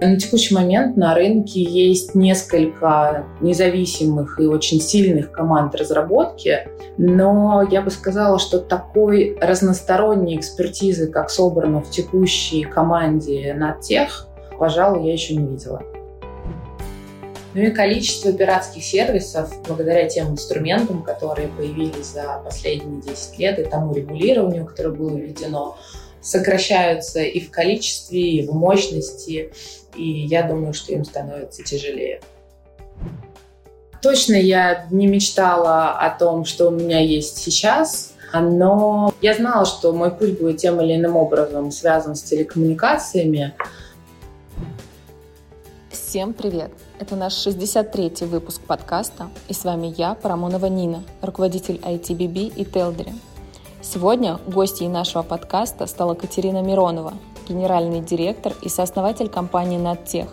На текущий момент на рынке есть несколько независимых и очень сильных команд разработки, но я бы сказала, что такой разносторонней экспертизы, как собрано в текущей команде на тех, пожалуй, я еще не видела. Ну и количество пиратских сервисов, благодаря тем инструментам, которые появились за последние 10 лет, и тому регулированию, которое было введено, сокращаются и в количестве, и в мощности, и я думаю, что им становится тяжелее. Точно я не мечтала о том, что у меня есть сейчас, но я знала, что мой путь будет тем или иным образом связан с телекоммуникациями. Всем привет! Это наш 63-й выпуск подкаста, и с вами я, Парамонова Нина, руководитель ITBB и Телдери. Сегодня гостьей нашего подкаста стала Катерина Миронова, генеральный директор и сооснователь компании «Надтех»,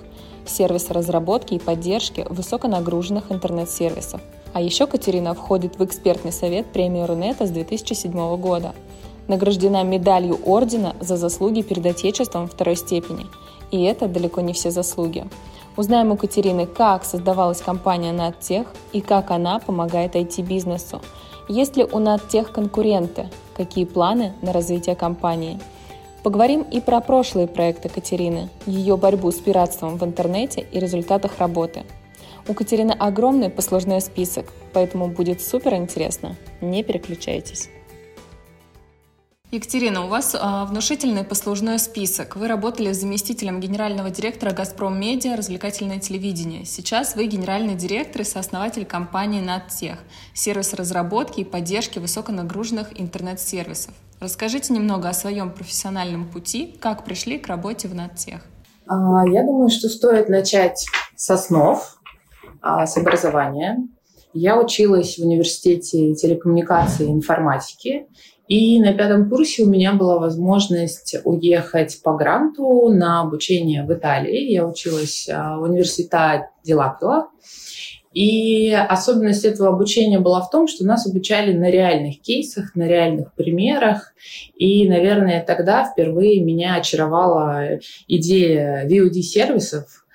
сервиса разработки и поддержки высоконагруженных интернет-сервисов. А еще Катерина входит в экспертный совет премии Рунета с 2007 года. Награждена медалью ордена за заслуги перед Отечеством второй степени. И это далеко не все заслуги. Узнаем у Катерины, как создавалась компания «Надтех» и как она помогает IT-бизнесу – есть ли у нас тех конкуренты? Какие планы на развитие компании? Поговорим и про прошлые проекты Катерины, ее борьбу с пиратством в интернете и результатах работы. У Катерины огромный послужной список, поэтому будет супер интересно. Не переключайтесь. Екатерина, у вас а, внушительный послужной список. Вы работали заместителем генерального директора «Газпром Медиа» развлекательное телевидение. Сейчас вы генеральный директор и сооснователь компании «Надтех» — сервис разработки и поддержки высоконагруженных интернет-сервисов. Расскажите немного о своем профессиональном пути, как пришли к работе в «Надтех». А, я думаю, что стоит начать с основ, а, с образования. Я училась в университете телекоммуникации и информатики и на пятом курсе у меня была возможность уехать по гранту на обучение в Италии. Я училась а, в университете Дилаквила. И особенность этого обучения была в том, что нас обучали на реальных кейсах, на реальных примерах. И, наверное, тогда впервые меня очаровала идея VOD-сервисов.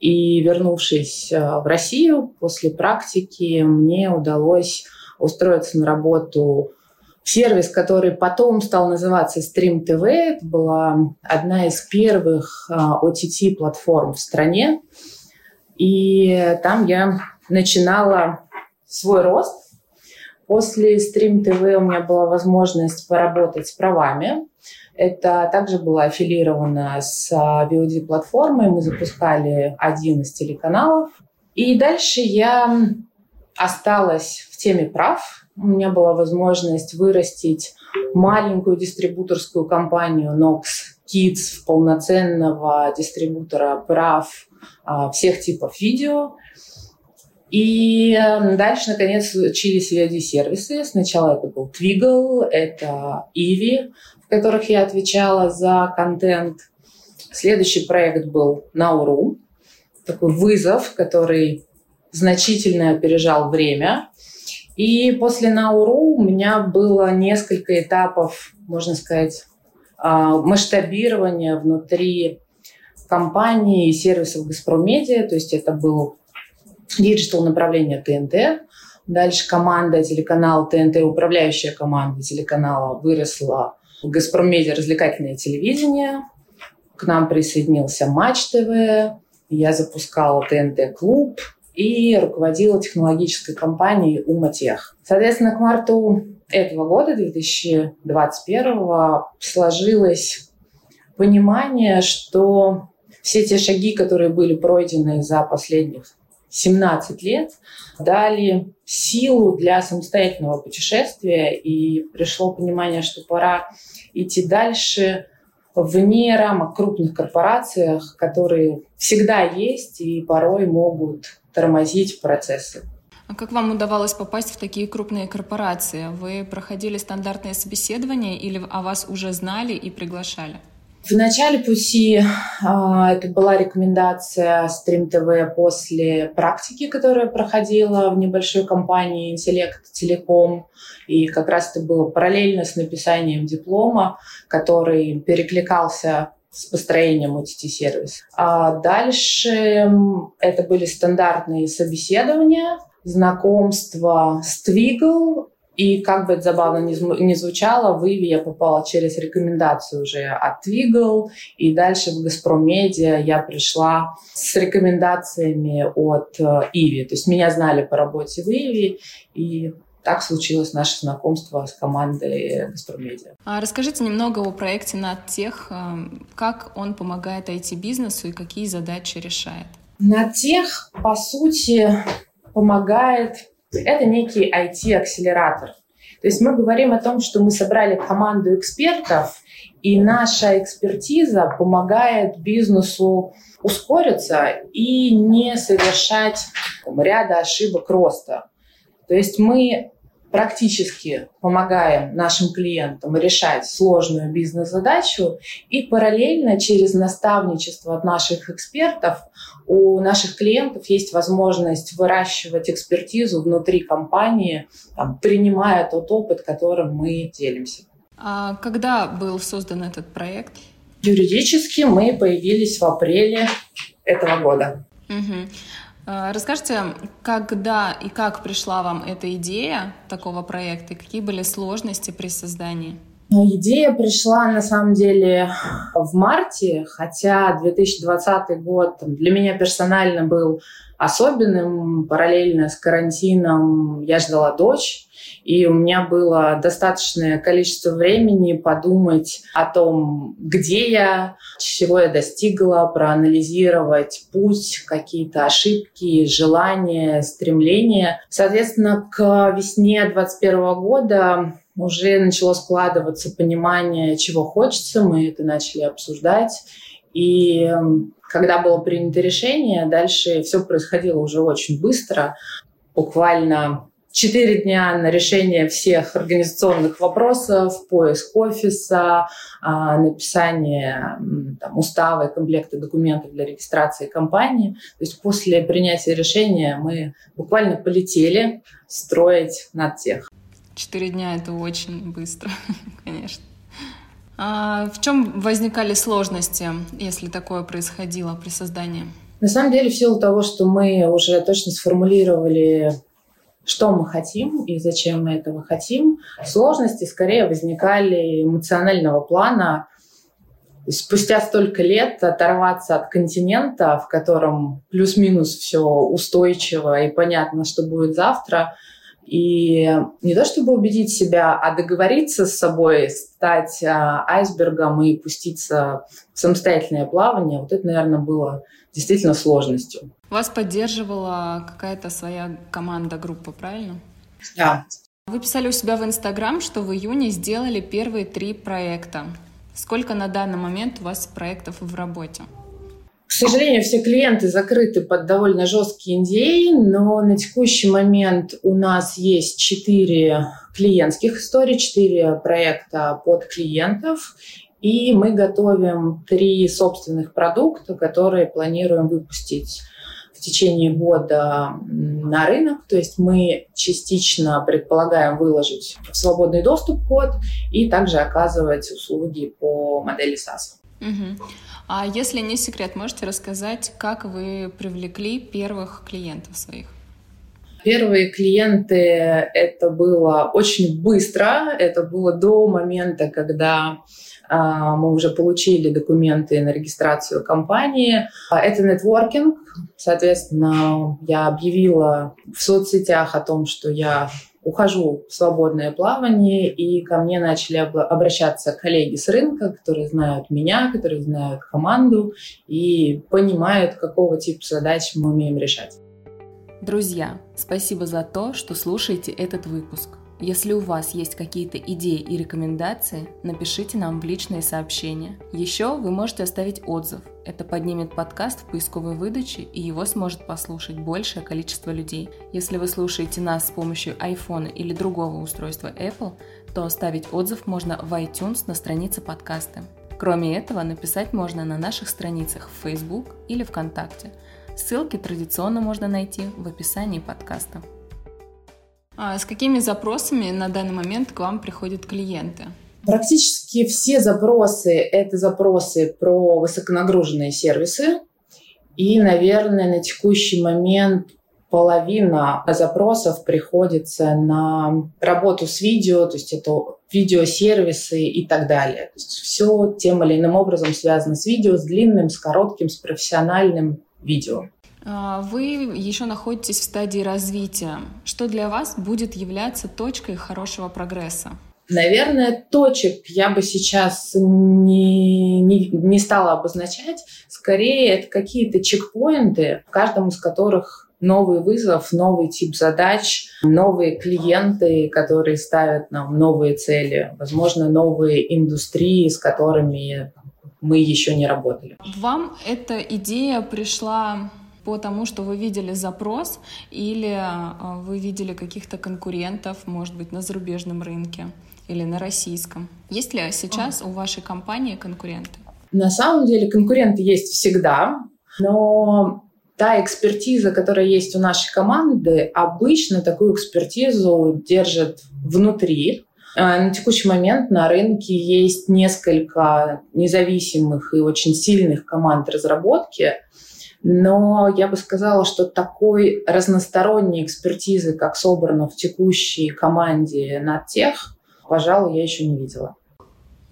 И вернувшись а, в Россию после практики, мне удалось устроиться на работу сервис, который потом стал называться Stream TV. Это была одна из первых OTT-платформ а, в стране. И там я начинала свой рост. После Stream TV у меня была возможность поработать с правами. Это также было аффилировано с VOD-платформой. Мы запускали один из телеканалов. И дальше я осталась в теме прав у меня была возможность вырастить маленькую дистрибуторскую компанию Nox Kids, полноценного дистрибутора прав а, всех типов видео. И эм, дальше, наконец, случились VOD-сервисы. Сначала это был Twiggle, это Иви, в которых я отвечала за контент. Следующий проект был Nauru, такой вызов, который значительно опережал время. И после Науру у меня было несколько этапов, можно сказать, а, масштабирования внутри компании и сервисов «Газпром Медиа». То есть это было digital направление ТНТ. Дальше команда телеканала ТНТ, управляющая команда телеканала выросла в «Газпром Медиа» развлекательное телевидение. К нам присоединился Матч ТВ. Я запускала ТНТ-Club – и руководила технологической компанией Uma.Tech. Соответственно, к марту этого года, 2021, сложилось понимание, что все те шаги, которые были пройдены за последних 17 лет, дали силу для самостоятельного путешествия, и пришло понимание, что пора идти дальше вне рамок крупных корпорациях, которые всегда есть и порой могут тормозить процессы. А как вам удавалось попасть в такие крупные корпорации? Вы проходили стандартные собеседования или о вас уже знали и приглашали? В начале пути э, это была рекомендация Stream TV после практики, которая проходила в небольшой компании «Интеллект Телеком». И как раз это было параллельно с написанием диплома, который перекликался с построением OTT-сервиса. А дальше это были стандартные собеседования, знакомство с Twiggle, и как бы это забавно не звучало, в Иви я попала через рекомендацию уже от Twiggle, и дальше в Газпром Медиа я пришла с рекомендациями от э, Иви. То есть меня знали по работе в Иви, и так случилось наше знакомство с командой Газпром Медиа. А расскажите немного о проекте «Надтех», э, как он помогает IT-бизнесу и какие задачи решает. «Надтех», по сути, помогает это некий IT-акселератор. То есть мы говорим о том, что мы собрали команду экспертов, и наша экспертиза помогает бизнесу ускориться и не совершать там, ряда ошибок роста. То есть мы практически помогаем нашим клиентам решать сложную бизнес-задачу и параллельно через наставничество от наших экспертов у наших клиентов есть возможность выращивать экспертизу внутри компании, там, принимая тот опыт, которым мы делимся. А когда был создан этот проект? Юридически мы появились в апреле этого года. Угу. Э, расскажите, когда и как пришла вам эта идея такого проекта, и какие были сложности при создании? Ну, идея пришла на самом деле в марте, хотя 2020 год для меня персонально был особенным. Параллельно с карантином я ждала дочь, и у меня было достаточное количество времени подумать о том, где я, чего я достигла, проанализировать путь, какие-то ошибки, желания, стремления. Соответственно, к весне 2021 года уже начало складываться понимание, чего хочется. Мы это начали обсуждать. И когда было принято решение, дальше все происходило уже очень быстро. Буквально Четыре дня на решение всех организационных вопросов, поиск офиса, а, написание там, устава и комплекта документов для регистрации компании. То есть после принятия решения мы буквально полетели строить над тех. Четыре дня — это очень быстро, конечно. А в чем возникали сложности, если такое происходило при создании? На самом деле, в силу того, что мы уже точно сформулировали что мы хотим и зачем мы этого хотим. Сложности скорее возникали эмоционального плана. Спустя столько лет оторваться от континента, в котором плюс-минус все устойчиво и понятно, что будет завтра, и не то чтобы убедить себя, а договориться с собой, стать а, айсбергом и пуститься в самостоятельное плавание, вот это, наверное, было действительно сложностью. Вас поддерживала какая-то своя команда, группа, правильно? Да. Вы писали у себя в Инстаграм, что в июне сделали первые три проекта. Сколько на данный момент у вас проектов в работе? К сожалению, все клиенты закрыты под довольно жесткий NDA, но на текущий момент у нас есть четыре клиентских истории, четыре проекта под клиентов. И мы готовим три собственных продукта, которые планируем выпустить в течение года на рынок. То есть мы частично предполагаем выложить в свободный доступ код и также оказывать услуги по модели SaaS. Угу. А если не секрет, можете рассказать, как вы привлекли первых клиентов своих? Первые клиенты это было очень быстро, это было до момента, когда а, мы уже получили документы на регистрацию компании. А, это нетворкинг. Соответственно, я объявила в соцсетях о том, что я ухожу в свободное плавание, и ко мне начали обращаться коллеги с рынка, которые знают меня, которые знают команду и понимают, какого типа задач мы умеем решать. Друзья, спасибо за то, что слушаете этот выпуск. Если у вас есть какие-то идеи и рекомендации, напишите нам в личные сообщения. Еще вы можете оставить отзыв. Это поднимет подкаст в поисковой выдаче, и его сможет послушать большее количество людей. Если вы слушаете нас с помощью iPhone или другого устройства Apple, то оставить отзыв можно в iTunes на странице подкаста. Кроме этого, написать можно на наших страницах в Facebook или ВКонтакте. Ссылки традиционно можно найти в описании подкаста. А с какими запросами на данный момент к вам приходят клиенты? Практически все запросы — это запросы про высоконагруженные сервисы. И, наверное, на текущий момент половина запросов приходится на работу с видео, то есть это видеосервисы и так далее. То есть все тем или иным образом связано с видео, с длинным, с коротким, с профессиональным видео. А, вы еще находитесь в стадии развития. Что для вас будет являться точкой хорошего прогресса? Наверное, точек я бы сейчас не, не, не стала обозначать. Скорее, это какие-то чекпоинты, в каждом из которых новый вызов, новый тип задач, новые клиенты, которые ставят нам новые цели, возможно, новые индустрии, с которыми мы еще не работали. Вам эта идея пришла по тому, что вы видели запрос или а, вы видели каких-то конкурентов, может быть, на зарубежном рынке или на российском? Есть ли сейчас у вашей компании конкуренты? На самом деле конкуренты есть всегда, но та экспертиза, которая есть у нашей команды, обычно такую экспертизу держит внутри. А, на текущий момент на рынке есть несколько независимых и очень сильных команд разработки, но я бы сказала, что такой разносторонней экспертизы, как собрано в текущей команде на тех, пожалуй, я еще не видела.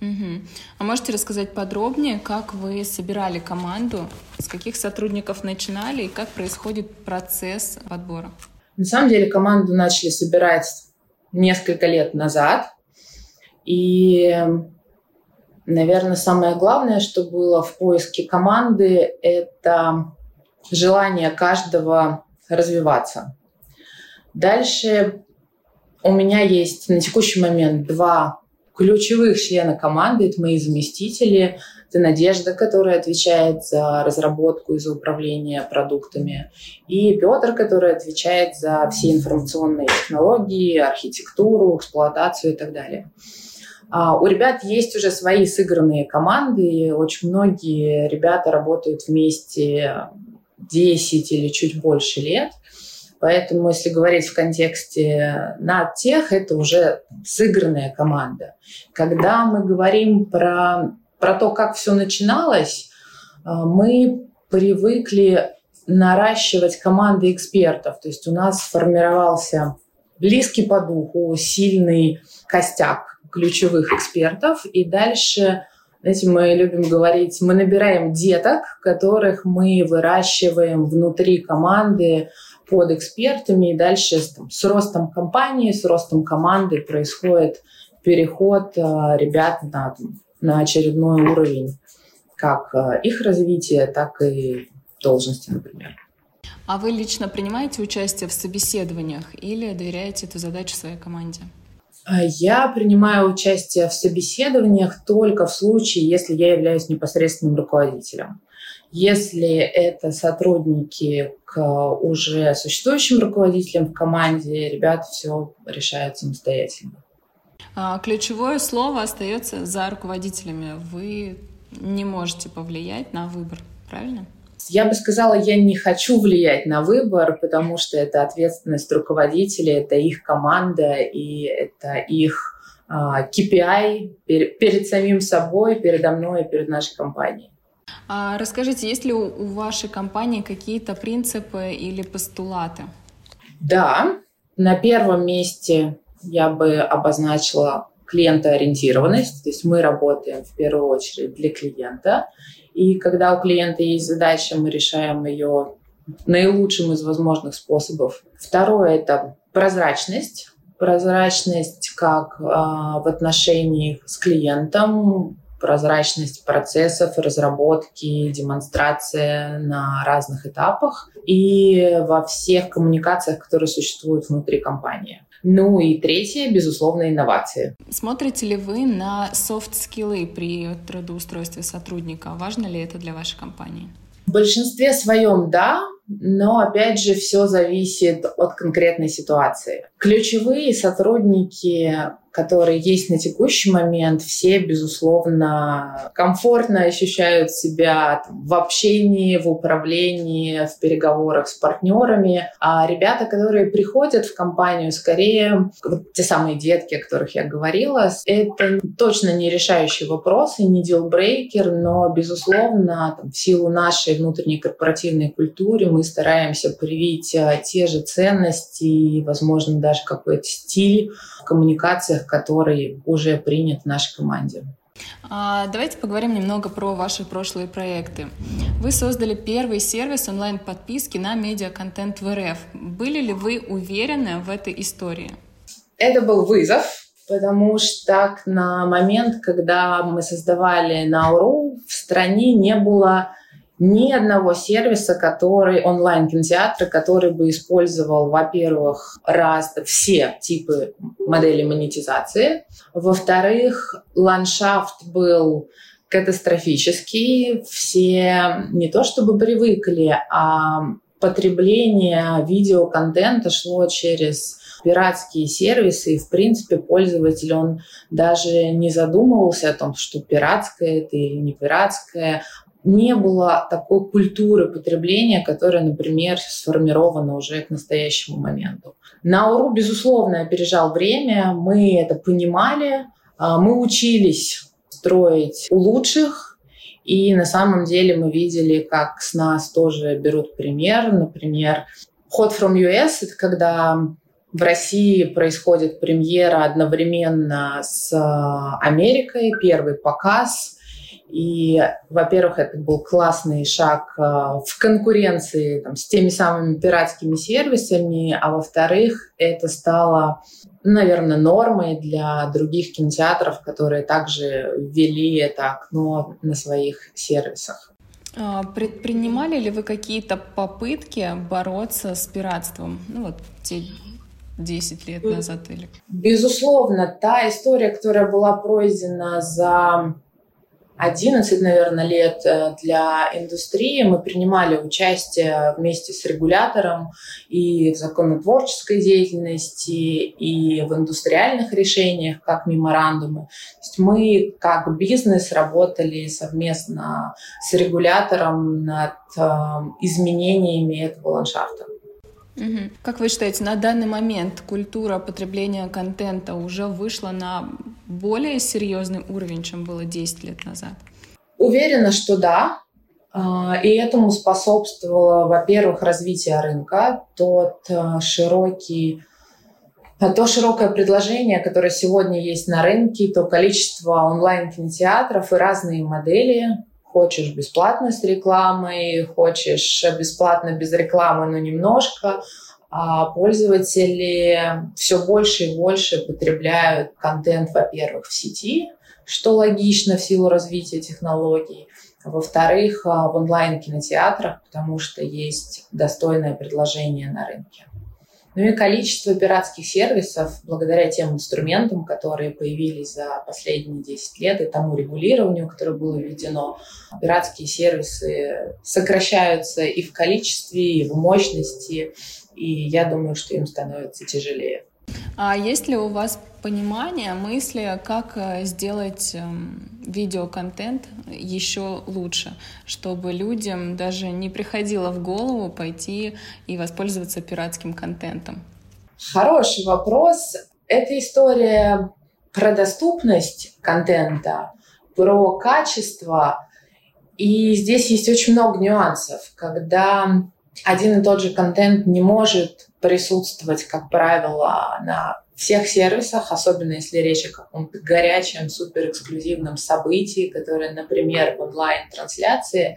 Угу. А можете рассказать подробнее, как вы собирали команду, с каких сотрудников начинали и как происходит процесс подбора? На самом деле команду начали собирать несколько лет назад. И, наверное, самое главное, что было в поиске команды, это желание каждого развиваться. Дальше у меня есть на текущий момент два ключевых члена команды, это мои заместители, это Надежда, которая отвечает за разработку и за управление продуктами, и Петр, который отвечает за все информационные технологии, архитектуру, эксплуатацию и так далее. А у ребят есть уже свои сыгранные команды, очень многие ребята работают вместе 10 или чуть больше лет – Поэтому, если говорить в контексте над тех, это уже сыгранная команда. Когда мы говорим про, про то, как все начиналось, э, мы привыкли наращивать команды экспертов. То есть у нас сформировался близкий по духу, сильный костяк ключевых экспертов. И дальше, знаете, мы любим говорить, мы набираем деток, которых мы выращиваем внутри команды под экспертами, и дальше там, с ростом компании, с ростом команды происходит переход э, ребят на, на очередной уровень как э, их развития, так и должности, например. А вы лично принимаете участие в собеседованиях или доверяете эту задачу своей команде? Э, я принимаю участие в собеседованиях только в случае, если я являюсь непосредственным руководителем. Если это сотрудники к уже существующим руководителям в команде, ребята все решают самостоятельно. А, ключевое слово остается за руководителями. Вы не можете повлиять на выбор, правильно? Я бы сказала, я не хочу влиять на выбор, потому что это ответственность руководителей, это их команда и это их KPI а, перед самим собой, передо мной и перед нашей компанией. А расскажите, есть ли у, у вашей компании какие-то принципы или постулаты? Да, на первом месте я бы обозначила клиентоориентированность, то есть мы работаем в первую очередь для клиента, и когда у клиента есть задача, мы решаем ее наилучшим из возможных способов. Второе – это прозрачность. Прозрачность как э, в отношениях с клиентом, прозрачность процессов, разработки, демонстрация на разных этапах и во всех коммуникациях, которые существуют внутри компании. Ну и третье, безусловно, инновации. Смотрите ли вы на софт-скиллы при трудоустройстве сотрудника? Важно ли это для вашей компании? В большинстве своем да, но опять же все зависит от конкретной ситуации. Ключевые сотрудники которые есть на текущий момент, все, безусловно, комфортно ощущают себя в общении, в управлении, в переговорах с партнерами. А ребята, которые приходят в компанию, скорее, вот те самые детки, о которых я говорила, это точно не решающий вопрос и не дилбрейкер, но, безусловно, там, в силу нашей внутренней корпоративной культуры мы стараемся привить а, те же ценности и, возможно, даже какой-то стиль в коммуникациях, который уже принят в нашей команде. А, давайте поговорим немного про ваши прошлые проекты. Вы создали первый сервис онлайн-подписки на медиаконтент в РФ. Были ли вы уверены в этой истории? Это был вызов, потому что на момент, когда мы создавали Науру, в стране не было ни одного сервиса, который онлайн-кинотеатра, который бы использовал, во-первых, раз все типы моделей монетизации, во-вторых, ландшафт был катастрофический, все не то чтобы привыкли, а потребление видеоконтента шло через пиратские сервисы, и, в принципе, пользователь, он даже не задумывался о том, что пиратское это или не пиратское, не было такой культуры потребления, которая, например, сформирована уже к настоящему моменту. Науру, безусловно, опережал время, мы это понимали, а, мы учились строить у лучших, и на самом деле мы видели, как с нас тоже берут пример. Например, Hot from US — это когда в России происходит премьера одновременно с а, Америкой, первый показ — и, во-первых, это был классный шаг э, в конкуренции там, с теми самыми пиратскими сервисами, а во-вторых, это стало, наверное, нормой для других кинотеатров, которые также ввели это окно на своих сервисах. А, предпринимали ли вы какие-то попытки бороться с пиратством? Ну вот те 10 лет назад или? Безусловно, та история, которая была пройдена за 11, наверное, лет э, для индустрии мы принимали участие вместе с регулятором и в законотворческой деятельности, и в индустриальных решениях, как меморандумы. То есть мы как бизнес работали совместно с регулятором над э, изменениями этого ландшафта. Угу. Как вы считаете, на данный момент культура потребления контента уже вышла на более серьезный уровень, чем было 10 лет назад? Уверена, что да. А, и этому способствовало, во-первых, развитие рынка, тот а, широкий а, то широкое предложение, которое сегодня есть на рынке, то количество онлайн-кинотеатров и разные модели, Хочешь бесплатно с рекламой, хочешь бесплатно без рекламы, но немножко. А пользователи все больше и больше потребляют контент, во-первых, в сети, что логично в силу развития технологий. Во-вторых, в онлайн-кинотеатрах, потому что есть достойное предложение на рынке. Ну и количество пиратских сервисов, благодаря тем инструментам, которые появились за последние 10 лет, и тому регулированию, которое было введено, пиратские сервисы сокращаются и в количестве, и в мощности, и я думаю, что им становится тяжелее. А есть ли у вас понимание, мысли, как э, сделать эм, видеоконтент еще лучше, чтобы людям даже не приходило в голову пойти и воспользоваться пиратским контентом? Хороший вопрос. Это история про доступность контента, про качество. И здесь есть очень много нюансов, когда один и тот же контент не может присутствовать, как правило, на всех сервисах, особенно если речь о каком-то горячем, суперэксклюзивном событии, которое, например, в онлайн-трансляции.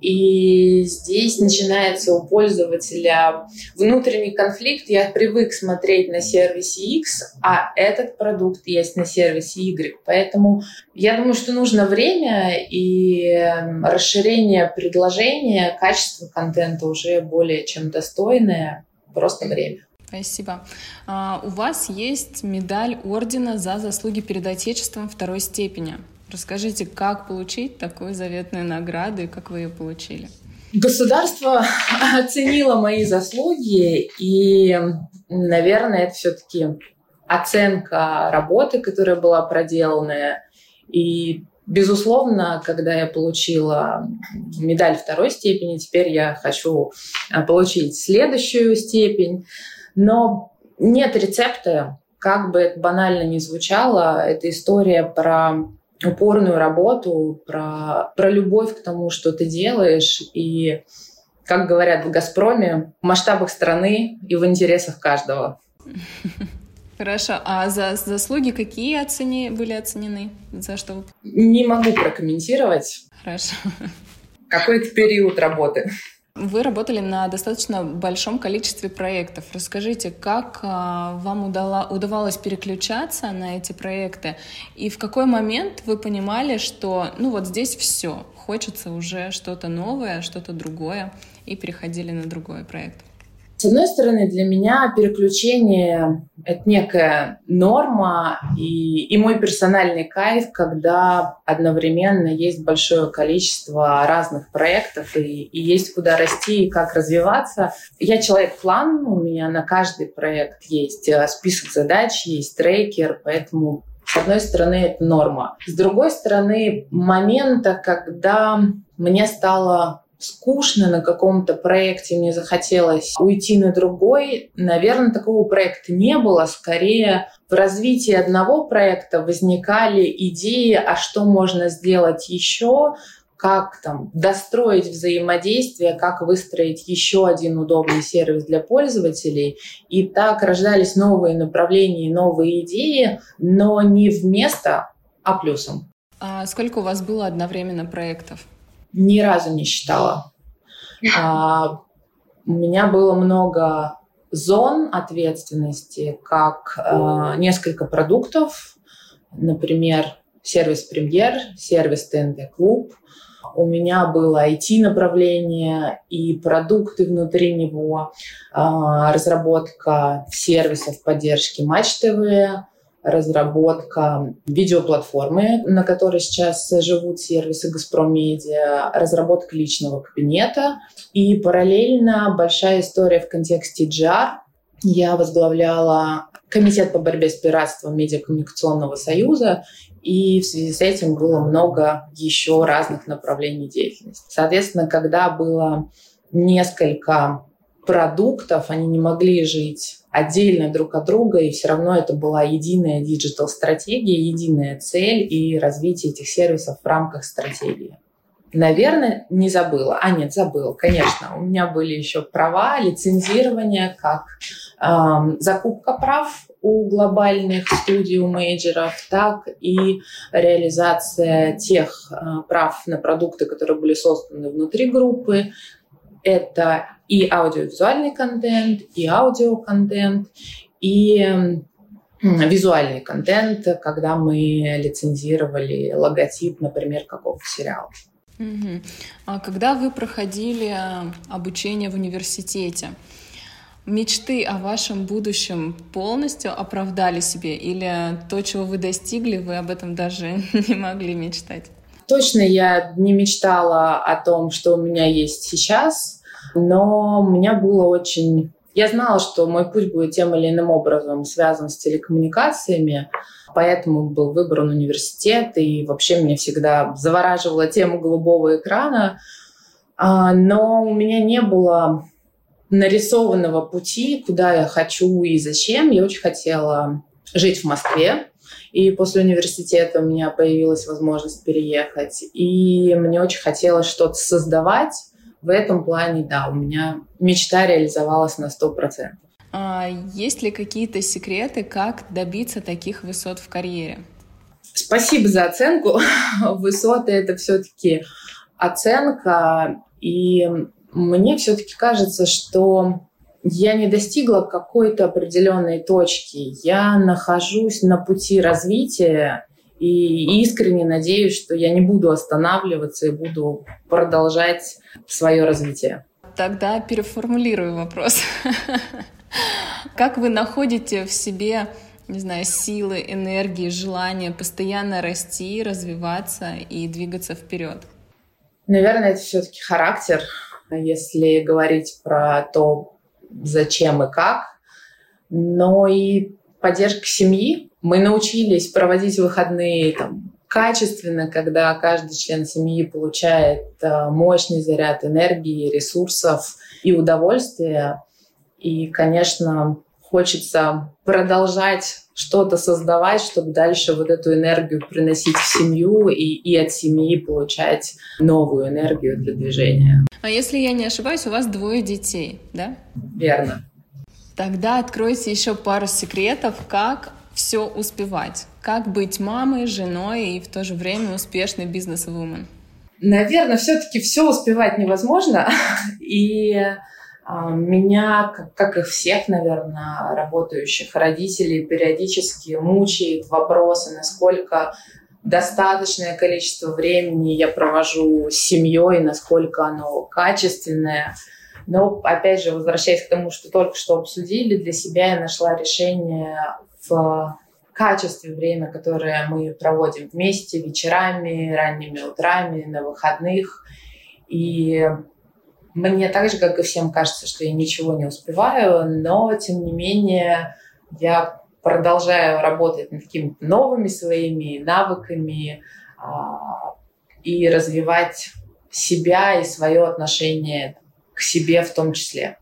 И здесь начинается у пользователя внутренний конфликт. Я привык смотреть на сервисе X, а этот продукт есть на сервисе Y. Поэтому я думаю, что нужно время и эм, расширение предложения, качество контента уже более чем достойное, просто время. Спасибо. А, у вас есть медаль ордена за заслуги перед Отечеством второй степени. Расскажите, как получить такую заветную награду и как вы ее получили? Государство оценило мои заслуги, и, наверное, это все-таки оценка работы, которая была проделана. И, безусловно, когда я получила медаль второй степени, теперь я хочу а, получить следующую степень. Но нет рецепта, как бы это банально ни звучало, это история про упорную работу, про, про любовь к тому, что ты делаешь, и, как говорят в «Газпроме», в масштабах страны и в интересах каждого. Хорошо. А за заслуги какие оцени... были оценены? За что? Не могу прокомментировать. Хорошо. Какой-то период работы. Вы работали на достаточно большом количестве проектов. Расскажите, как а, вам удавалось переключаться на эти проекты и в какой момент вы понимали, что ну вот здесь все, хочется уже что-то новое, что-то другое, и переходили на другой проект? С одной стороны, для меня переключение — это некая норма и, и мой персональный кайф, когда одновременно есть большое количество разных проектов и, и есть куда расти и как развиваться. Я человек-план, у меня на каждый проект есть э, список задач, есть трекер, поэтому с одной стороны, это норма. С другой стороны, момента, когда мне стало скучно на каком-то проекте, мне захотелось уйти на другой, наверное, такого проекта не было. Скорее, в развитии одного проекта возникали идеи, а что можно сделать еще, как там достроить взаимодействие, как выстроить еще один удобный сервис для пользователей. И так рождались новые направления новые идеи, но не вместо, а плюсом. А сколько у вас было одновременно проектов? Ни разу не считала. А, у меня было много зон ответственности, как а, несколько продуктов, например, сервис Премьер, сервис ТНТ Клуб. У меня было IT-направление и продукты внутри него, а, разработка сервисов поддержки Матч ТВ, разработка видеоплатформы, на которой сейчас живут сервисы «Газпром Медиа», разработка личного кабинета и параллельно большая история в контексте GR. Я возглавляла Комитет по борьбе с пиратством Медиакоммуникационного союза, и в связи с этим было много еще разных направлений деятельности. Соответственно, когда было несколько продуктов, они не могли жить отдельно друг от друга, и все равно это была единая диджитал-стратегия, единая цель и развитие этих сервисов в рамках стратегии. Наверное, не забыла. А нет, забыла, конечно. У меня были еще права, лицензирование, как э, закупка прав у глобальных студий, у мейджеров, так и реализация тех э, прав на продукты, которые были созданы внутри группы. Это и аудиовизуальный контент, и аудиоконтент, и визуальный контент, когда мы лицензировали логотип, например, какого-то сериала. Угу. А когда вы проходили а, обучение в университете, мечты о вашем будущем полностью оправдали себе или то, чего вы достигли, вы об этом даже не могли мечтать? Точно я не мечтала о том, что у меня есть сейчас, но у меня было очень... Я знала, что мой путь будет тем или иным образом связан с телекоммуникациями, поэтому был выбран университет, и вообще меня всегда завораживала тема голубого экрана. А, но у меня не было нарисованного пути, куда я хочу и зачем. Я очень хотела жить в Москве, и после университета у меня появилась возможность переехать. И мне очень хотелось что-то создавать, в этом плане, да, у меня мечта реализовалась на 100%. А есть ли какие-то секреты, как добиться таких высот в карьере? Спасибо за оценку. Высоты — это все-таки оценка. И мне все-таки кажется, что я не достигла какой-то определенной точки. Я нахожусь на пути развития, и искренне надеюсь, что я не буду останавливаться и буду продолжать свое развитие. Тогда переформулирую вопрос. Как вы находите в себе, не знаю, силы, энергии, желание постоянно расти, развиваться и двигаться вперед? Наверное, это все-таки характер. Если говорить про то, зачем и как, но и поддержка семьи. Мы научились проводить выходные там, качественно, когда каждый член семьи получает э, мощный заряд энергии, ресурсов и удовольствия. И, конечно, хочется продолжать что-то создавать, чтобы дальше вот эту энергию приносить в семью и, и от семьи получать новую энергию для движения. А если я не ошибаюсь, у вас двое детей, да? Верно. Тогда откройте еще пару секретов, как все успевать. Как быть мамой, женой и в то же время успешной бизнес-вумен? Наверное, все-таки все успевать невозможно. И меня, как и всех, наверное, работающих родителей, периодически мучает вопросы, насколько достаточное количество времени я провожу с семьей, насколько оно качественное. Но, опять же, возвращаясь к тому, что только что обсудили, для себя я нашла решение в качестве время, которое мы проводим вместе вечерами, ранними утрами, на выходных. И мне так же, как и всем, кажется, что я ничего не успеваю, но, тем не менее, я продолжаю работать над какими-то новыми своими навыками а, и развивать себя и свое отношение к себе в том числе.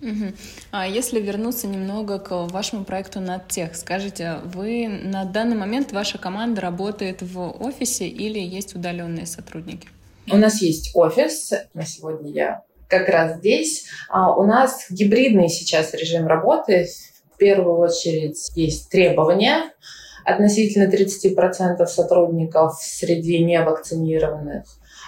Угу. А если вернуться немного к вашему проекту NatTech, скажите, вы на данный момент ваша команда работает в офисе или есть удаленные сотрудники? У нас есть офис. На сегодня я как раз здесь. А у нас гибридный сейчас режим работы. В первую очередь есть требования относительно 30% сотрудников среди невакцинированных.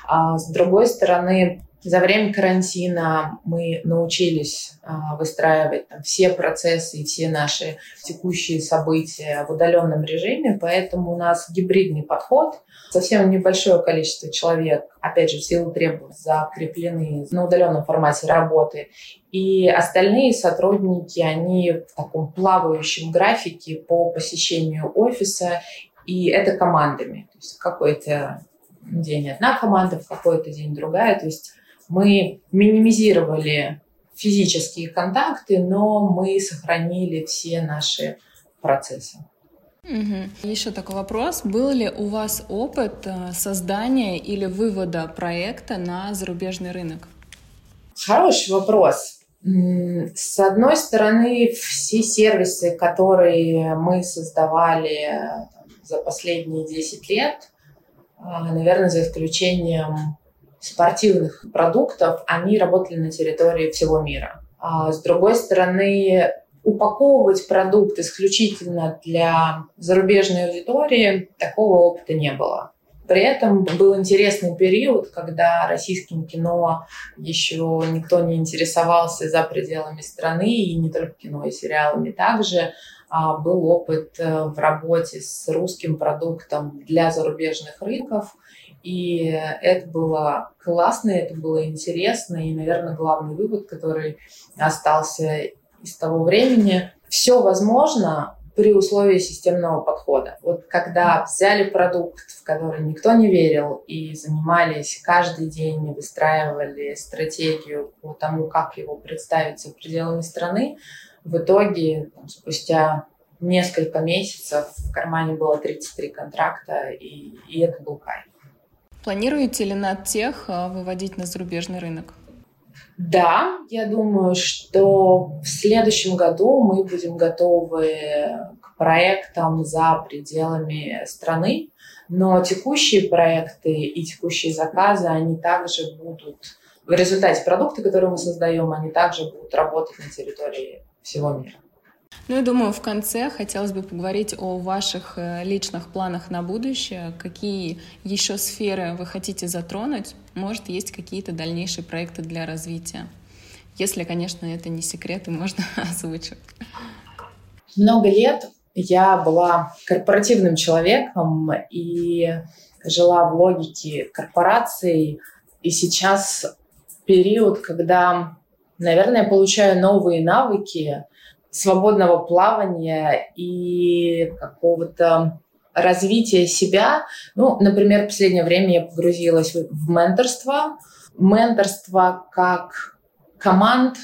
А с другой стороны, за время карантина мы научились а, выстраивать там, все процессы и все наши текущие события в удаленном режиме, поэтому у нас гибридный подход. Совсем небольшое количество человек, опять же, в силу требований, закреплены на удаленном формате работы. И остальные сотрудники, они в таком плавающем графике по посещению офиса, и это командами. То есть какой-то день одна команда, в какой-то день другая. То есть мы минимизировали физические контакты, но мы сохранили все наши процессы. Угу. Еще такой вопрос. Был ли у вас опыт э, создания или вывода проекта на зарубежный рынок? Хороший вопрос. С одной стороны, все сервисы, которые мы создавали за последние 10 лет, а, наверное, за исключением спортивных продуктов, они работали на территории всего мира. А с другой стороны, упаковывать продукт исключительно для зарубежной аудитории, такого опыта не было. При этом был интересный период, когда российским кино еще никто не интересовался за пределами страны, и не только кино, и сериалами также. А был опыт э, в работе с русским продуктом для зарубежных рынков – и это было классно, это было интересно. И, наверное, главный вывод, который остался из того времени, все возможно при условии системного подхода. Вот когда взяли продукт, в который никто не верил, и занимались каждый день, выстраивали стратегию по тому, как его представить за пределами страны, в итоге там, спустя несколько месяцев в кармане было 33 контракта, и, и это был кайф. Планируете ли на тех а, выводить на зарубежный рынок? Да, я думаю, что в следующем году мы будем готовы к проектам за пределами страны, но текущие проекты и текущие заказы, они также будут, в результате продукты, которые мы создаем, они также будут работать на территории всего мира. Ну, я думаю, в конце хотелось бы поговорить о ваших э, личных планах на будущее. Какие еще сферы вы хотите затронуть? Может, есть какие-то дальнейшие проекты для развития? Если, конечно, это не секрет и можно озвучивать. Много лет я была корпоративным человеком и жила в логике корпораций. И сейчас период, когда, наверное, я получаю новые навыки, свободного плавания и какого-то развития себя. Ну, например, в последнее время я погрузилась в менторство. Менторство как команд,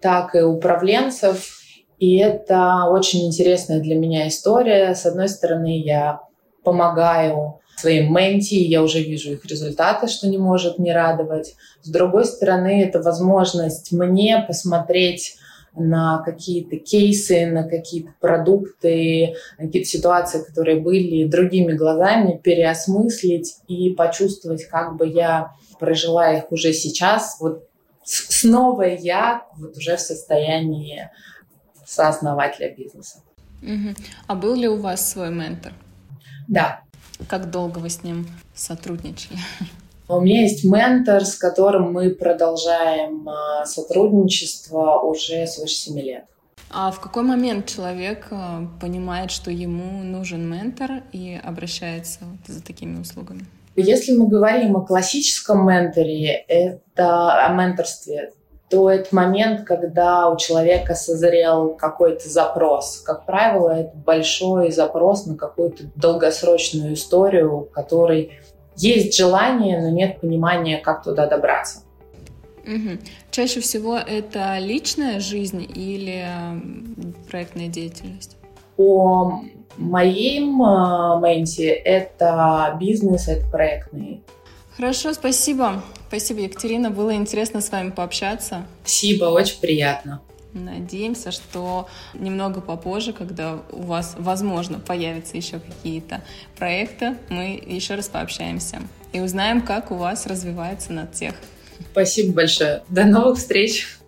так и управленцев. И это очень интересная для меня история. С одной стороны, я помогаю своим менти, я уже вижу их результаты, что не может не радовать. С другой стороны, это возможность мне посмотреть на какие-то кейсы, на какие-то продукты, на какие-то ситуации, которые были другими глазами, переосмыслить и почувствовать, как бы я прожила их уже сейчас. Вот снова я вот уже в состоянии сооснователя бизнеса. Угу. А был ли у вас свой ментор? Да. Как долго вы с ним сотрудничали? У меня есть ментор, с которым мы продолжаем а, сотрудничество уже свыше 7 лет. А в какой момент человек а, понимает, что ему нужен ментор и обращается за такими услугами? Если мы говорим о классическом менторе, это о менторстве, то это момент, когда у человека созрел какой-то запрос. Как правило, это большой запрос на какую-то долгосрочную историю, который есть желание, но нет понимания, как туда добраться. Угу. Чаще всего это личная жизнь или проектная деятельность? По моим э, менти это бизнес, это проектный. Хорошо, спасибо. Спасибо, Екатерина. Было интересно с вами пообщаться. Спасибо, очень приятно. Надеемся, что немного попозже, когда у вас, возможно, появятся еще какие-то проекты, мы еще раз пообщаемся и узнаем, как у вас развивается надтех. Спасибо большое. До новых встреч!